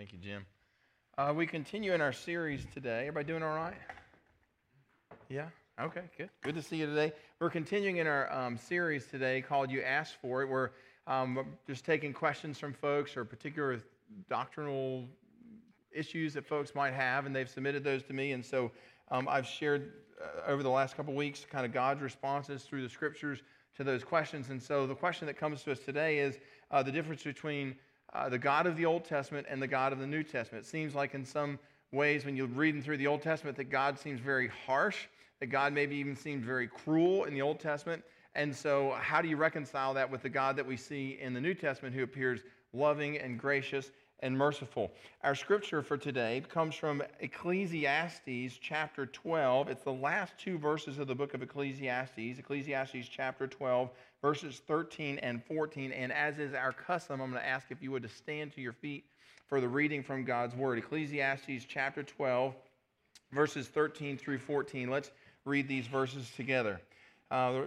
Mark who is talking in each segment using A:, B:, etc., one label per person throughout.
A: Thank you, Jim. Uh, we continue in our series today. Everybody doing all right? Yeah? Okay, good. Good to see you today. We're continuing in our um, series today called You Asked For It. We're um, just taking questions from folks or particular doctrinal issues that folks might have, and they've submitted those to me. And so um, I've shared uh, over the last couple weeks kind of God's responses through the scriptures to those questions. And so the question that comes to us today is uh, the difference between uh, the God of the Old Testament and the God of the New Testament. It seems like in some ways when you're reading through the Old Testament that God seems very harsh, that God maybe even seemed very cruel in the Old Testament. And so, how do you reconcile that with the God that we see in the New Testament who appears loving and gracious and merciful? Our scripture for today comes from Ecclesiastes chapter 12. It's the last two verses of the book of Ecclesiastes, Ecclesiastes chapter 12, verses 13 and 14. And as is our custom, I'm going to ask if you would to stand to your feet for the reading from God's word. Ecclesiastes chapter 12, verses 13 through 14. Let's read these verses together. Uh,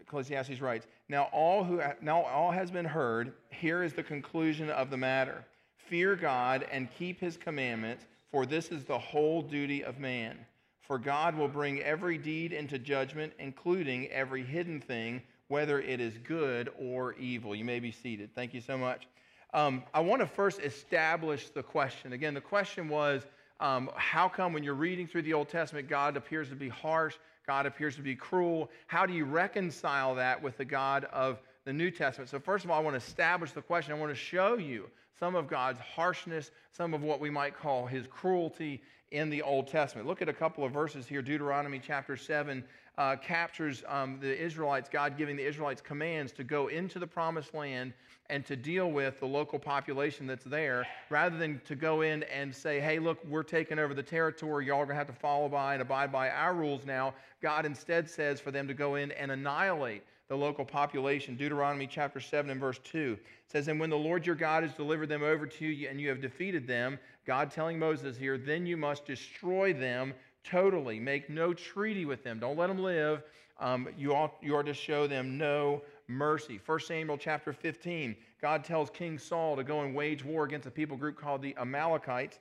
A: Ecclesiastes writes, now all, who, now all has been heard. Here is the conclusion of the matter Fear God and keep his commandments, for this is the whole duty of man. For God will bring every deed into judgment, including every hidden thing, whether it is good or evil. You may be seated. Thank you so much. Um, I want to first establish the question. Again, the question was um, how come when you're reading through the Old Testament, God appears to be harsh, God appears to be cruel? How do you reconcile that with the God of the New Testament? So, first of all, I want to establish the question. I want to show you some of God's harshness, some of what we might call his cruelty in the Old Testament. Look at a couple of verses here. Deuteronomy chapter 7 uh, captures um, the Israelites, God giving the Israelites commands to go into the promised land and to deal with the local population that's there, rather than to go in and say, hey, look, we're taking over the territory. Y'all are going to have to follow by and abide by our rules now. God instead says for them to go in and annihilate the local population. Deuteronomy chapter 7 and verse 2 says, And when the Lord your God has delivered them over to you and you have defeated them, God telling Moses here, then you must destroy them totally. Make no treaty with them. Don't let them live. Um, you, ought, you are to show them no mercy. 1 Samuel chapter 15, God tells King Saul to go and wage war against a people group called the Amalekites.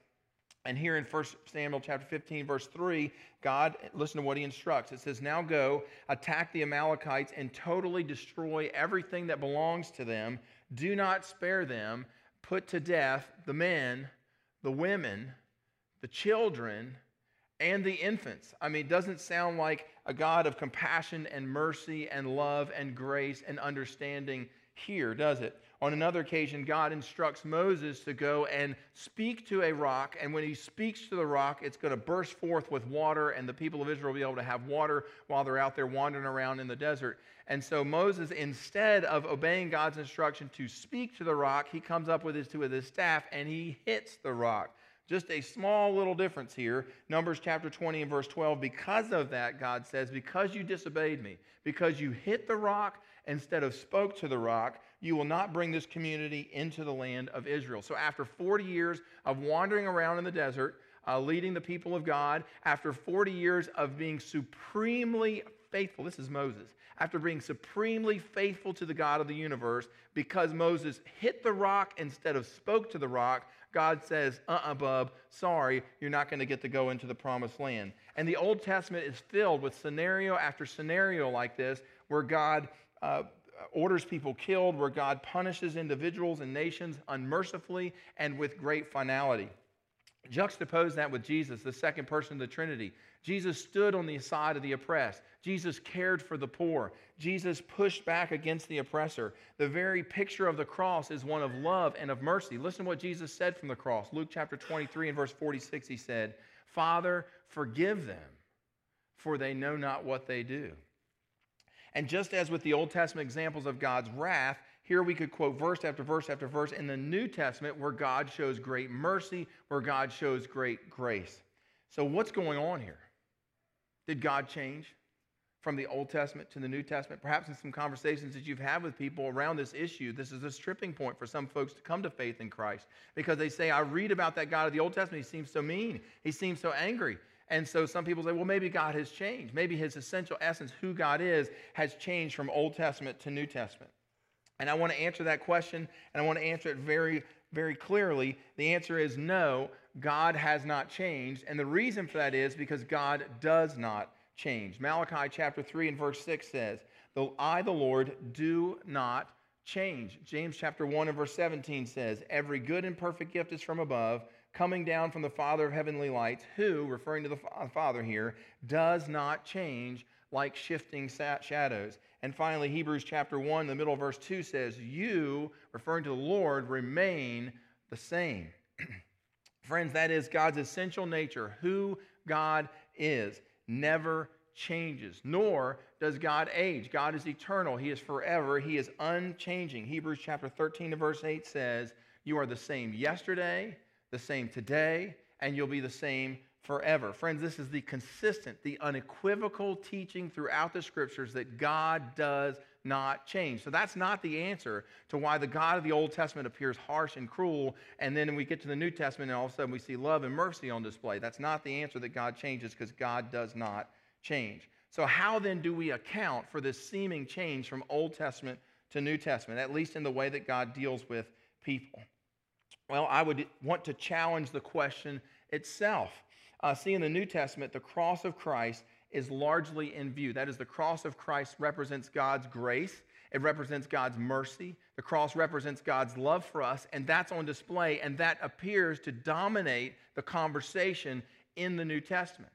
A: And here in 1 Samuel chapter 15, verse 3, God, listen to what he instructs. It says, Now go, attack the Amalekites, and totally destroy everything that belongs to them. Do not spare them. Put to death the men, the women, the children, and the infants. I mean, it doesn't sound like a God of compassion and mercy and love and grace and understanding here, does it? On another occasion, God instructs Moses to go and speak to a rock. And when he speaks to the rock, it's going to burst forth with water, and the people of Israel will be able to have water while they're out there wandering around in the desert. And so Moses, instead of obeying God's instruction to speak to the rock, he comes up with his, with his staff and he hits the rock. Just a small little difference here. Numbers chapter 20 and verse 12. Because of that, God says, because you disobeyed me, because you hit the rock instead of spoke to the rock, you will not bring this community into the land of Israel. So, after 40 years of wandering around in the desert, uh, leading the people of God, after 40 years of being supremely faithful, this is Moses, after being supremely faithful to the God of the universe, because Moses hit the rock instead of spoke to the rock, God says, uh uh-uh, uh bub, sorry, you're not going to get to go into the promised land. And the Old Testament is filled with scenario after scenario like this where God uh, orders people killed, where God punishes individuals and nations unmercifully and with great finality. Juxtapose that with Jesus, the second person of the Trinity. Jesus stood on the side of the oppressed. Jesus cared for the poor. Jesus pushed back against the oppressor. The very picture of the cross is one of love and of mercy. Listen to what Jesus said from the cross. Luke chapter 23 and verse 46, he said, Father, forgive them, for they know not what they do. And just as with the Old Testament examples of God's wrath, here we could quote verse after verse after verse in the New Testament where God shows great mercy, where God shows great grace. So, what's going on here? Did God change from the Old Testament to the New Testament? Perhaps in some conversations that you've had with people around this issue, this is a stripping point for some folks to come to faith in Christ because they say, I read about that God of the Old Testament. He seems so mean, he seems so angry. And so some people say, well, maybe God has changed. Maybe his essential essence, who God is, has changed from Old Testament to New Testament. And I want to answer that question, and I want to answer it very very clearly, the answer is no, God has not changed. And the reason for that is because God does not change. Malachi chapter 3 and verse 6 says, Though I, the Lord, do not change. James chapter 1 and verse 17 says, Every good and perfect gift is from above, coming down from the Father of heavenly lights, who, referring to the Father here, does not change like shifting shadows. And finally, Hebrews chapter 1, the middle verse 2 says, You, referring to the Lord, remain the same. Friends, that is God's essential nature, who God is, never changes, nor does God age. God is eternal, He is forever, He is unchanging. Hebrews chapter 13 verse 8 says, You are the same yesterday, the same today, and you'll be the same forever. Friends, this is the consistent, the unequivocal teaching throughout the scriptures that God does not change. So that's not the answer to why the God of the Old Testament appears harsh and cruel, and then we get to the New Testament and all of a sudden we see love and mercy on display. That's not the answer that God changes because God does not change. So, how then do we account for this seeming change from Old Testament to New Testament, at least in the way that God deals with people? Well, I would want to challenge the question itself. Uh, see, in the New Testament, the cross of Christ is largely in view. That is, the cross of Christ represents God's grace, it represents God's mercy. The cross represents God's love for us, and that's on display, and that appears to dominate the conversation in the New Testament.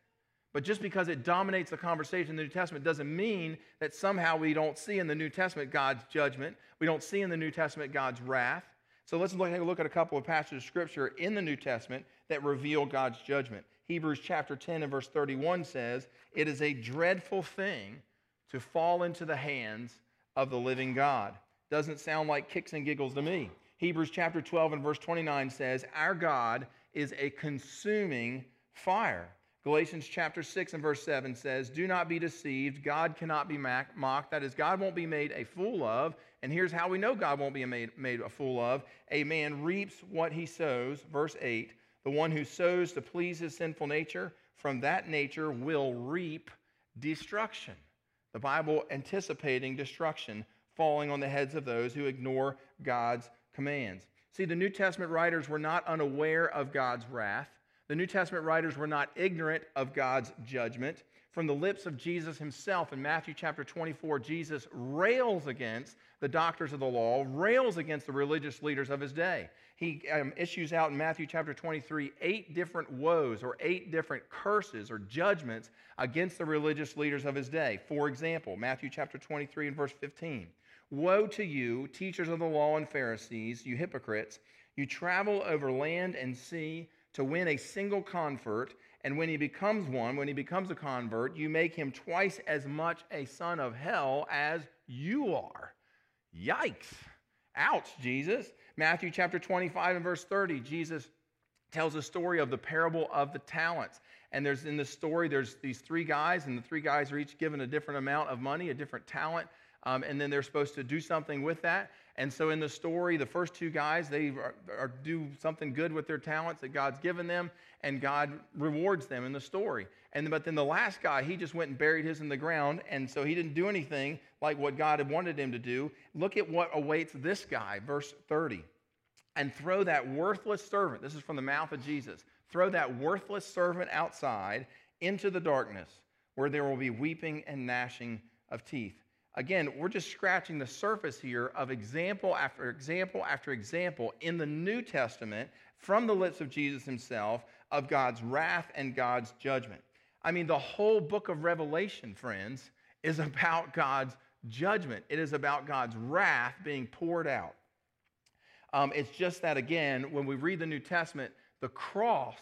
A: But just because it dominates the conversation in the New Testament doesn't mean that somehow we don't see in the New Testament God's judgment. We don't see in the New Testament God's wrath. So let's take a look at a couple of passages of Scripture in the New Testament that reveal God's judgment. Hebrews chapter 10 and verse 31 says, It is a dreadful thing to fall into the hands of the living God. Doesn't sound like kicks and giggles to me. Hebrews chapter 12 and verse 29 says, Our God is a consuming fire. Galatians chapter 6 and verse 7 says, Do not be deceived. God cannot be mocked. That is, God won't be made a fool of. And here's how we know God won't be made, made a fool of a man reaps what he sows. Verse 8 The one who sows to please his sinful nature, from that nature will reap destruction. The Bible anticipating destruction falling on the heads of those who ignore God's commands. See, the New Testament writers were not unaware of God's wrath. The New Testament writers were not ignorant of God's judgment. From the lips of Jesus himself in Matthew chapter 24, Jesus rails against the doctors of the law, rails against the religious leaders of his day. He um, issues out in Matthew chapter 23 eight different woes or eight different curses or judgments against the religious leaders of his day. For example, Matthew chapter 23 and verse 15 Woe to you, teachers of the law and Pharisees, you hypocrites! You travel over land and sea to win a single convert. And when he becomes one, when he becomes a convert, you make him twice as much a son of hell as you are. Yikes. Ouch, Jesus. Matthew chapter 25 and verse 30, Jesus tells a story of the parable of the talents. And there's in the story, there's these three guys, and the three guys are each given a different amount of money, a different talent, um, and then they're supposed to do something with that. And so in the story, the first two guys, they are, are, do something good with their talents that God's given them, and God rewards them in the story. And but then the last guy, he just went and buried his in the ground, and so he didn't do anything like what God had wanted him to do. Look at what awaits this guy, verse 30. And throw that worthless servant, this is from the mouth of Jesus, throw that worthless servant outside into the darkness, where there will be weeping and gnashing of teeth. Again, we're just scratching the surface here of example after example after example in the New Testament from the lips of Jesus himself of God's wrath and God's judgment. I mean, the whole book of Revelation, friends, is about God's judgment. It is about God's wrath being poured out. Um, it's just that, again, when we read the New Testament, the cross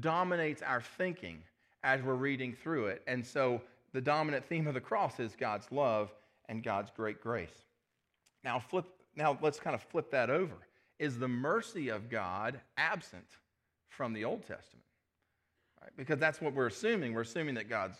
A: dominates our thinking as we're reading through it. And so the dominant theme of the cross is God's love and God's great grace. Now, flip, now let's kind of flip that over. Is the mercy of God absent from the Old Testament? Right? Because that's what we're assuming. We're assuming that God's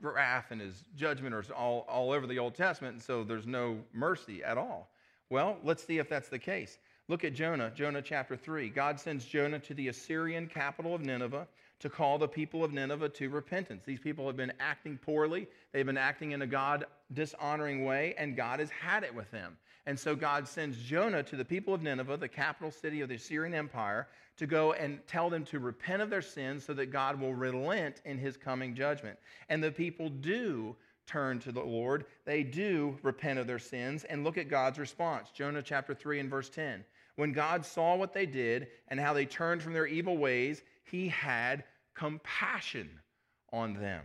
A: wrath and his judgment are all, all over the Old Testament, and so there's no mercy at all. Well, let's see if that's the case. Look at Jonah, Jonah chapter 3. God sends Jonah to the Assyrian capital of Nineveh to call the people of Nineveh to repentance. These people have been acting poorly, they've been acting in a God dishonoring way, and God has had it with them. And so God sends Jonah to the people of Nineveh, the capital city of the Assyrian Empire, to go and tell them to repent of their sins so that God will relent in his coming judgment. And the people do turn to the Lord. They do repent of their sins and look at God's response. Jonah chapter 3 and verse 10. When God saw what they did and how they turned from their evil ways, he had compassion on them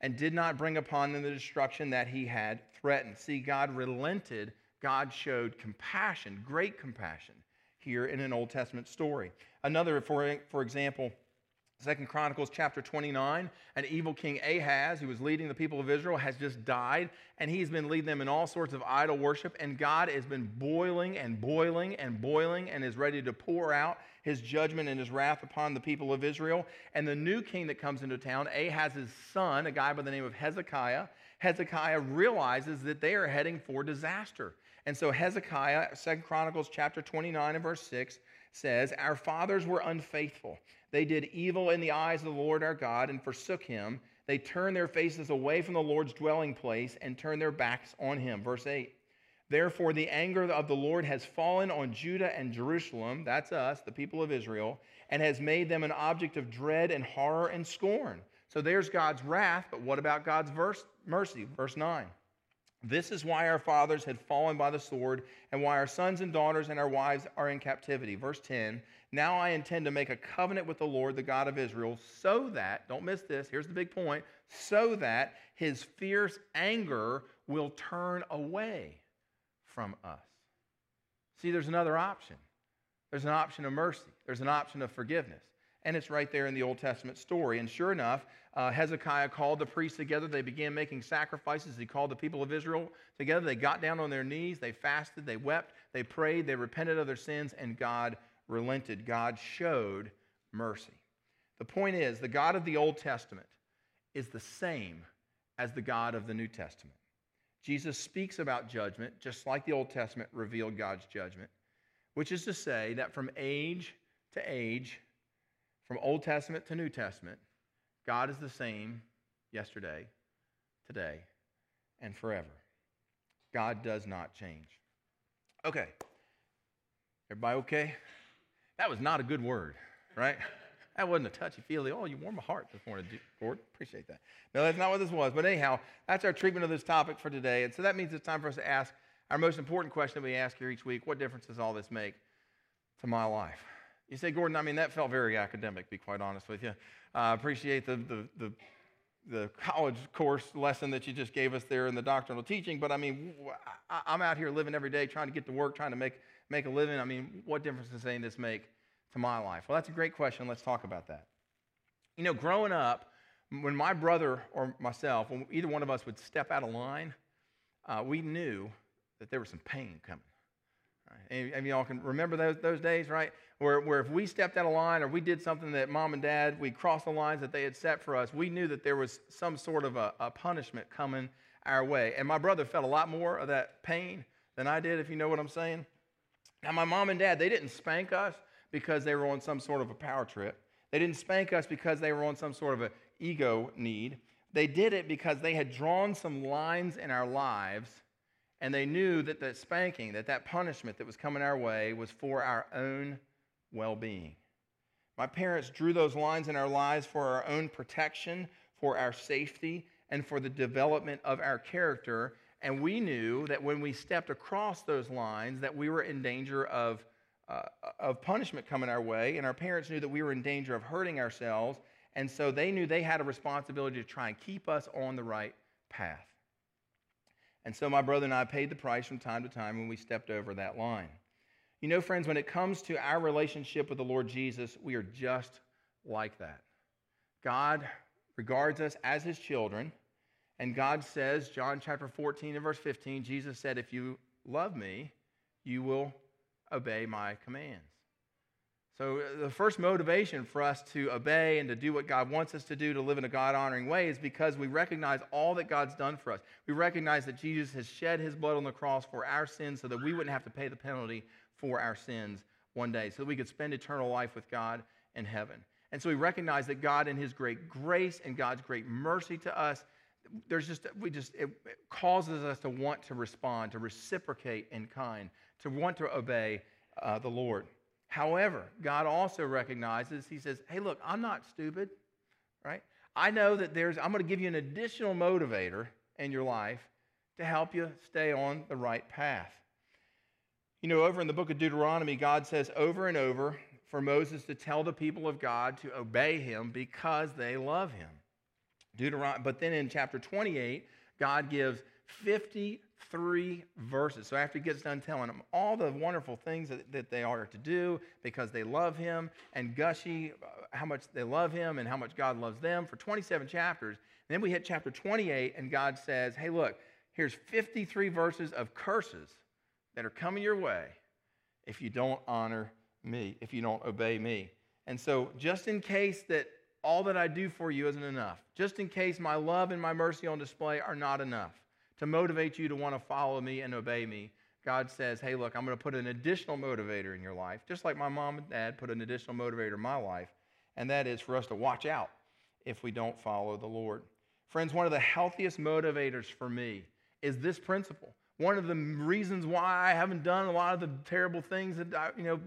A: and did not bring upon them the destruction that he had threatened. See, God relented God showed compassion, great compassion, here in an Old Testament story. Another, for, for example, Second Chronicles chapter 29, an evil king Ahaz, who was leading the people of Israel, has just died, and he's been leading them in all sorts of idol worship, and God has been boiling and boiling and boiling and is ready to pour out his judgment and his wrath upon the people of Israel. And the new king that comes into town, Ahaz's son, a guy by the name of Hezekiah, Hezekiah realizes that they are heading for disaster. And so Hezekiah, Second Chronicles chapter 29 and verse 6 says, Our fathers were unfaithful. They did evil in the eyes of the Lord our God and forsook him. They turned their faces away from the Lord's dwelling place and turned their backs on him. Verse 8. Therefore, the anger of the Lord has fallen on Judah and Jerusalem, that's us, the people of Israel, and has made them an object of dread and horror and scorn. So there's God's wrath, but what about God's verse, mercy? Verse 9. This is why our fathers had fallen by the sword, and why our sons and daughters and our wives are in captivity. Verse 10 Now I intend to make a covenant with the Lord, the God of Israel, so that, don't miss this, here's the big point, so that his fierce anger will turn away from us. See, there's another option. There's an option of mercy, there's an option of forgiveness. And it's right there in the Old Testament story. And sure enough, uh, Hezekiah called the priests together. They began making sacrifices. He called the people of Israel together. They got down on their knees. They fasted. They wept. They prayed. They repented of their sins. And God relented. God showed mercy. The point is, the God of the Old Testament is the same as the God of the New Testament. Jesus speaks about judgment just like the Old Testament revealed God's judgment, which is to say that from age to age, from Old Testament to New Testament, God is the same yesterday, today, and forever. God does not change. Okay. Everybody okay? That was not a good word, right? That wasn't a touchy feely. Oh, you warm my heart this morning, Lord. Appreciate that. No, that's not what this was. But anyhow, that's our treatment of this topic for today. And so that means it's time for us to ask our most important question that we ask here each week what difference does all this make to my life? You say, Gordon, I mean, that felt very academic, be quite honest with you. I uh, appreciate the, the, the, the, college course lesson that you just gave us there in the doctrinal teaching, but I mean, I'm out here living every day trying to get to work, trying to make, make a living. I mean, what difference does saying this make to my life? Well, that's a great question. Let's talk about that. You know, growing up, when my brother or myself, when either one of us would step out of line, uh, we knew that there was some pain coming. Right? And, y'all can remember those, those days, right? Where, where if we stepped out of line or we did something that mom and dad, we crossed the lines that they had set for us, we knew that there was some sort of a, a punishment coming our way. And my brother felt a lot more of that pain than I did, if you know what I'm saying. Now, my mom and dad, they didn't spank us because they were on some sort of a power trip. They didn't spank us because they were on some sort of an ego need. They did it because they had drawn some lines in our lives and they knew that that spanking, that that punishment that was coming our way was for our own well being. My parents drew those lines in our lives for our own protection, for our safety, and for the development of our character. And we knew that when we stepped across those lines, that we were in danger of, uh, of punishment coming our way. And our parents knew that we were in danger of hurting ourselves. And so they knew they had a responsibility to try and keep us on the right path. And so my brother and I paid the price from time to time when we stepped over that line. You know, friends, when it comes to our relationship with the Lord Jesus, we are just like that. God regards us as his children, and God says, John chapter 14 and verse 15, Jesus said, If you love me, you will obey my commands. So, uh, the first motivation for us to obey and to do what God wants us to do to live in a God honoring way is because we recognize all that God's done for us. We recognize that Jesus has shed his blood on the cross for our sins so that we wouldn't have to pay the penalty for our sins one day, so that we could spend eternal life with God in heaven. And so we recognize that God, in his great grace and God's great mercy to us, there's just, we just, it causes us to want to respond, to reciprocate in kind, to want to obey uh, the Lord. However, God also recognizes, He says, hey, look, I'm not stupid, right? I know that there's, I'm going to give you an additional motivator in your life to help you stay on the right path. You know, over in the book of Deuteronomy, God says over and over for Moses to tell the people of God to obey him because they love him. Deuteronomy, but then in chapter 28, God gives 53 verses. So after he gets done telling them all the wonderful things that, that they are to do because they love him and gushy uh, how much they love him and how much God loves them for 27 chapters. Then we hit chapter 28 and God says, hey, look, here's 53 verses of curses that are coming your way if you don't honor me, if you don't obey me. And so, just in case that all that I do for you isn't enough, just in case my love and my mercy on display are not enough to motivate you to want to follow me and obey me, God says, hey, look, I'm going to put an additional motivator in your life, just like my mom and dad put an additional motivator in my life, and that is for us to watch out if we don't follow the Lord. Friends, one of the healthiest motivators for me is this principle one of the reasons why I haven't done a lot of the terrible things that I, you know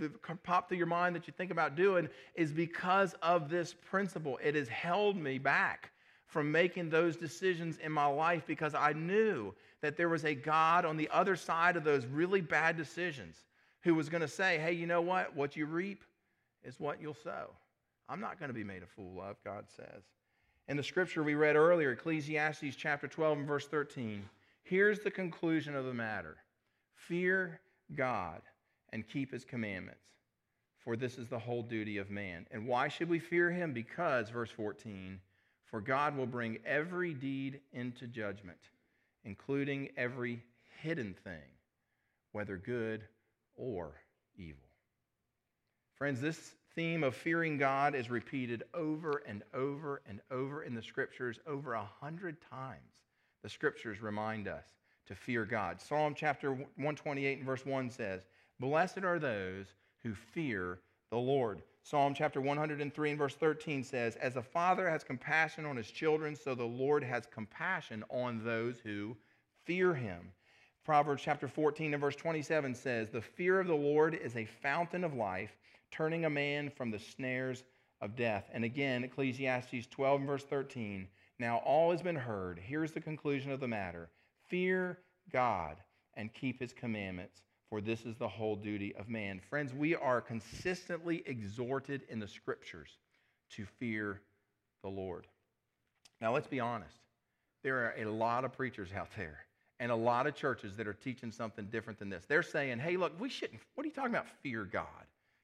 A: pop through your mind that you think about doing is because of this principle. It has held me back from making those decisions in my life because I knew that there was a God on the other side of those really bad decisions who was going to say, "Hey, you know what? What you reap is what you'll sow." I'm not going to be made a fool of, God says. In the scripture we read earlier, Ecclesiastes chapter 12 and verse 13, Here's the conclusion of the matter fear God and keep his commandments, for this is the whole duty of man. And why should we fear him? Because, verse 14, for God will bring every deed into judgment, including every hidden thing, whether good or evil. Friends, this theme of fearing God is repeated over and over and over in the scriptures over a hundred times the scriptures remind us to fear God. Psalm chapter 128 and verse 1 says, Blessed are those who fear the Lord. Psalm chapter 103 and verse 13 says, As a father has compassion on his children, so the Lord has compassion on those who fear him. Proverbs chapter 14 and verse 27 says, The fear of the Lord is a fountain of life, turning a man from the snares of death. And again, Ecclesiastes 12 and verse 13, now all has been heard. Here's the conclusion of the matter fear God and keep his commandments, for this is the whole duty of man. Friends, we are consistently exhorted in the scriptures to fear the Lord. Now, let's be honest. There are a lot of preachers out there and a lot of churches that are teaching something different than this. They're saying, hey, look, we shouldn't, what are you talking about, fear God?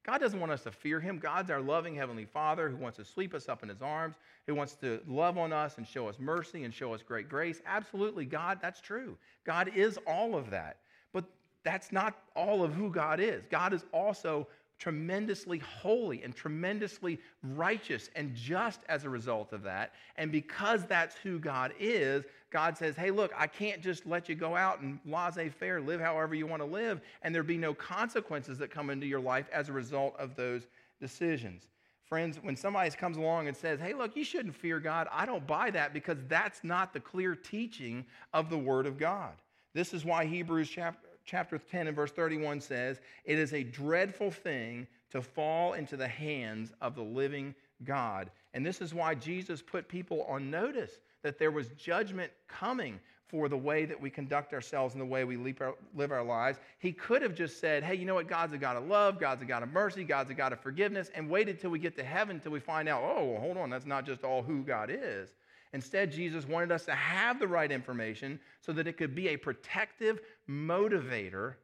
A: God doesn't want us to fear him. God's our loving Heavenly Father who wants to sweep us up in his arms, who wants to love on us and show us mercy and show us great grace. Absolutely, God, that's true. God is all of that. But that's not all of who God is. God is also tremendously holy and tremendously righteous and just as a result of that. And because that's who God is, God says, hey, look, I can't just let you go out and laissez faire, live however you want to live, and there be no consequences that come into your life as a result of those decisions. Friends, when somebody comes along and says, hey, look, you shouldn't fear God, I don't buy that because that's not the clear teaching of the Word of God. This is why Hebrews chapter, chapter 10 and verse 31 says, It is a dreadful thing to fall into the hands of the living God. And this is why Jesus put people on notice that there was judgment coming for the way that we conduct ourselves and the way we live our lives. He could have just said, hey, you know what? God's a God of love, God's a God of mercy, God's a God of forgiveness, and waited till we get to heaven until we find out, oh, well, hold on, that's not just all who God is. Instead, Jesus wanted us to have the right information so that it could be a protective motivator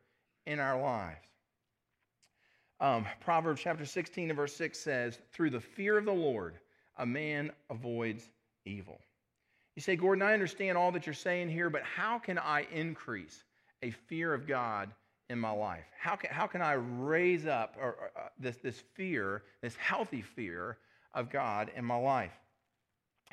A: in our lives. Um, Proverbs chapter 16 and verse 6 says, Through the fear of the Lord, a man avoids evil. You say, Gordon, I understand all that you're saying here, but how can I increase a fear of God in my life? How can, how can I raise up or, or, uh, this, this fear, this healthy fear of God in my life?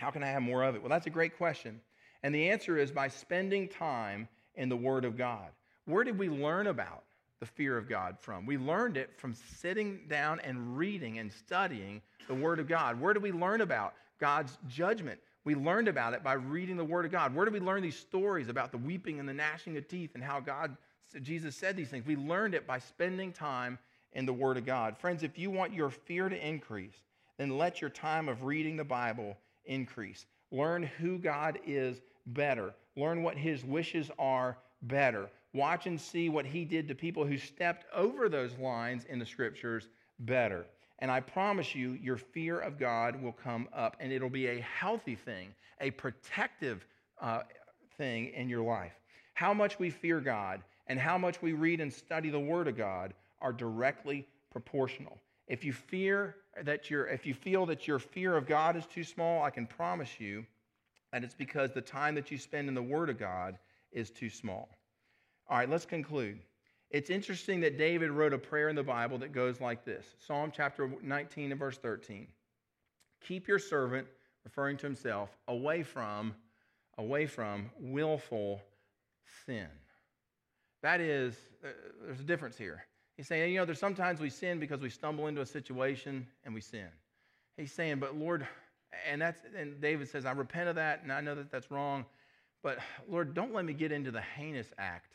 A: How can I have more of it? Well, that's a great question. And the answer is by spending time in the Word of God. Where did we learn about the fear of God from? We learned it from sitting down and reading and studying the Word of God. Where do we learn about God's judgment? We learned about it by reading the Word of God. Where did we learn these stories about the weeping and the gnashing of teeth and how God, Jesus said these things? We learned it by spending time in the Word of God. Friends, if you want your fear to increase, then let your time of reading the Bible increase. Learn who God is better. Learn what His wishes are better. Watch and see what He did to people who stepped over those lines in the Scriptures better. And I promise you, your fear of God will come up, and it'll be a healthy thing, a protective uh, thing in your life. How much we fear God and how much we read and study the Word of God are directly proportional. If you fear that your, if you feel that your fear of God is too small, I can promise you that it's because the time that you spend in the Word of God is too small. All right, let's conclude. It's interesting that David wrote a prayer in the Bible that goes like this Psalm chapter 19 and verse 13. Keep your servant, referring to himself, away from, away from willful sin. That is, uh, there's a difference here. He's saying, you know, there's sometimes we sin because we stumble into a situation and we sin. He's saying, but Lord, and that's and David says, I repent of that, and I know that that's wrong, but Lord, don't let me get into the heinous act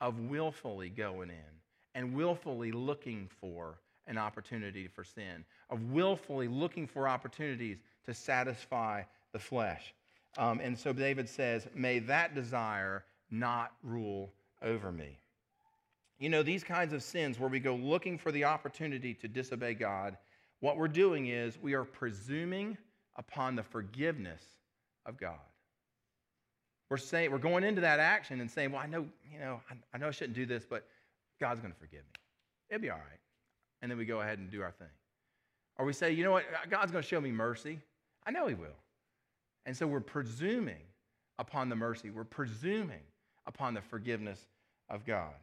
A: of willfully going in and willfully looking for an opportunity for sin, of willfully looking for opportunities to satisfy the flesh. Um, and so David says, May that desire not rule over me. You know, these kinds of sins where we go looking for the opportunity to disobey God, what we're doing is we are presuming upon the forgiveness of God. We're saying we're going into that action and saying, "Well, I know, you know, I, I know I shouldn't do this, but God's going to forgive me. It'll be all right." And then we go ahead and do our thing. Or we say, "You know what? God's going to show me mercy. I know He will." And so we're presuming upon the mercy. We're presuming upon the forgiveness of God.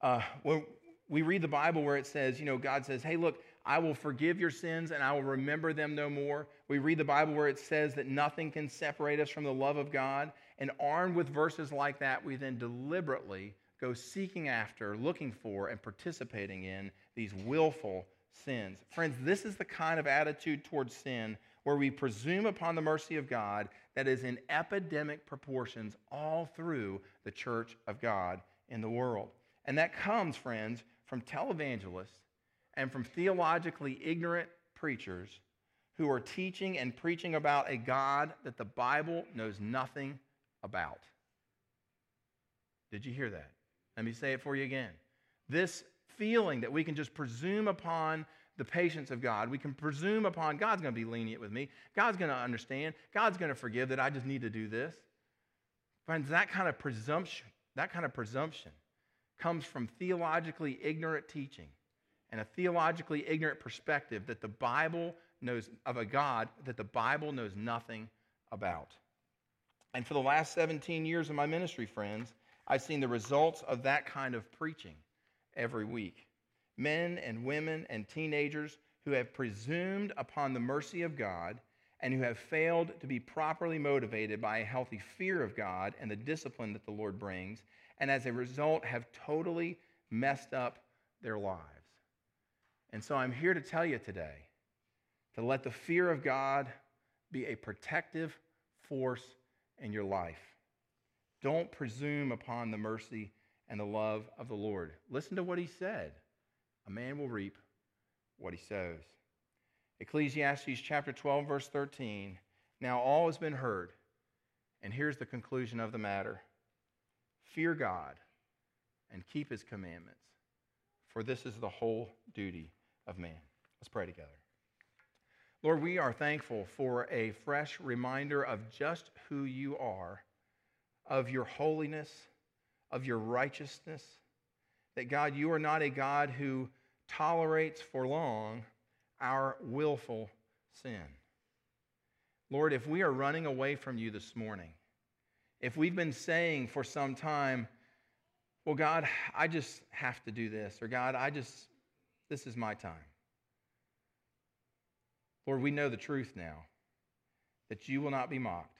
A: Uh, when we read the Bible where it says, you know, God says, "Hey, look, I will forgive your sins and I will remember them no more. We read the Bible where it says that nothing can separate us from the love of God. And armed with verses like that, we then deliberately go seeking after, looking for, and participating in these willful sins. Friends, this is the kind of attitude towards sin where we presume upon the mercy of God that is in epidemic proportions all through the church of God in the world. And that comes, friends, from televangelists and from theologically ignorant preachers who are teaching and preaching about a God that the Bible knows nothing about. Did you hear that? Let me say it for you again. This feeling that we can just presume upon the patience of God, we can presume upon God's going to be lenient with me, God's going to understand, God's going to forgive that I just need to do this. Friends, that kind of presumption, that kind of presumption comes from theologically ignorant teaching and a theologically ignorant perspective that the Bible knows of a God that the Bible knows nothing about. And for the last 17 years of my ministry, friends, I've seen the results of that kind of preaching every week. Men and women and teenagers who have presumed upon the mercy of God and who have failed to be properly motivated by a healthy fear of God and the discipline that the Lord brings, and as a result have totally messed up their lives. And so I'm here to tell you today to let the fear of God be a protective force in your life. Don't presume upon the mercy and the love of the Lord. Listen to what he said a man will reap what he sows. Ecclesiastes chapter 12, verse 13. Now all has been heard, and here's the conclusion of the matter fear God and keep his commandments, for this is the whole duty of man. Let's pray together. Lord, we are thankful for a fresh reminder of just who you are, of your holiness, of your righteousness. That God, you are not a God who tolerates for long our willful sin. Lord, if we are running away from you this morning, if we've been saying for some time, well, God, I just have to do this, or God, I just, this is my time. Lord, we know the truth now that you will not be mocked,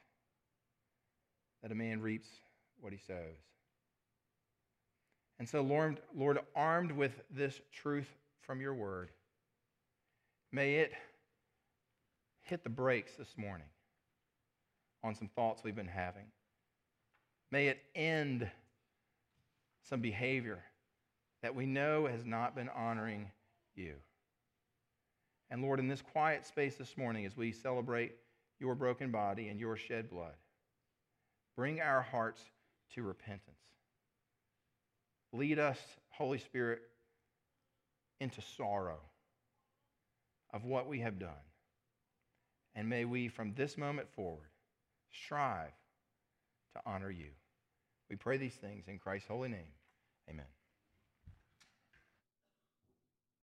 A: that a man reaps what he sows. And so, Lord, Lord, armed with this truth from your word, may it hit the brakes this morning on some thoughts we've been having. May it end some behavior that we know has not been honoring you. And Lord, in this quiet space this morning, as we celebrate your broken body and your shed blood, bring our hearts to repentance. Lead us, Holy Spirit, into sorrow of what we have done. And may we, from this moment forward, strive to honor you. We pray these things in Christ's holy name. Amen.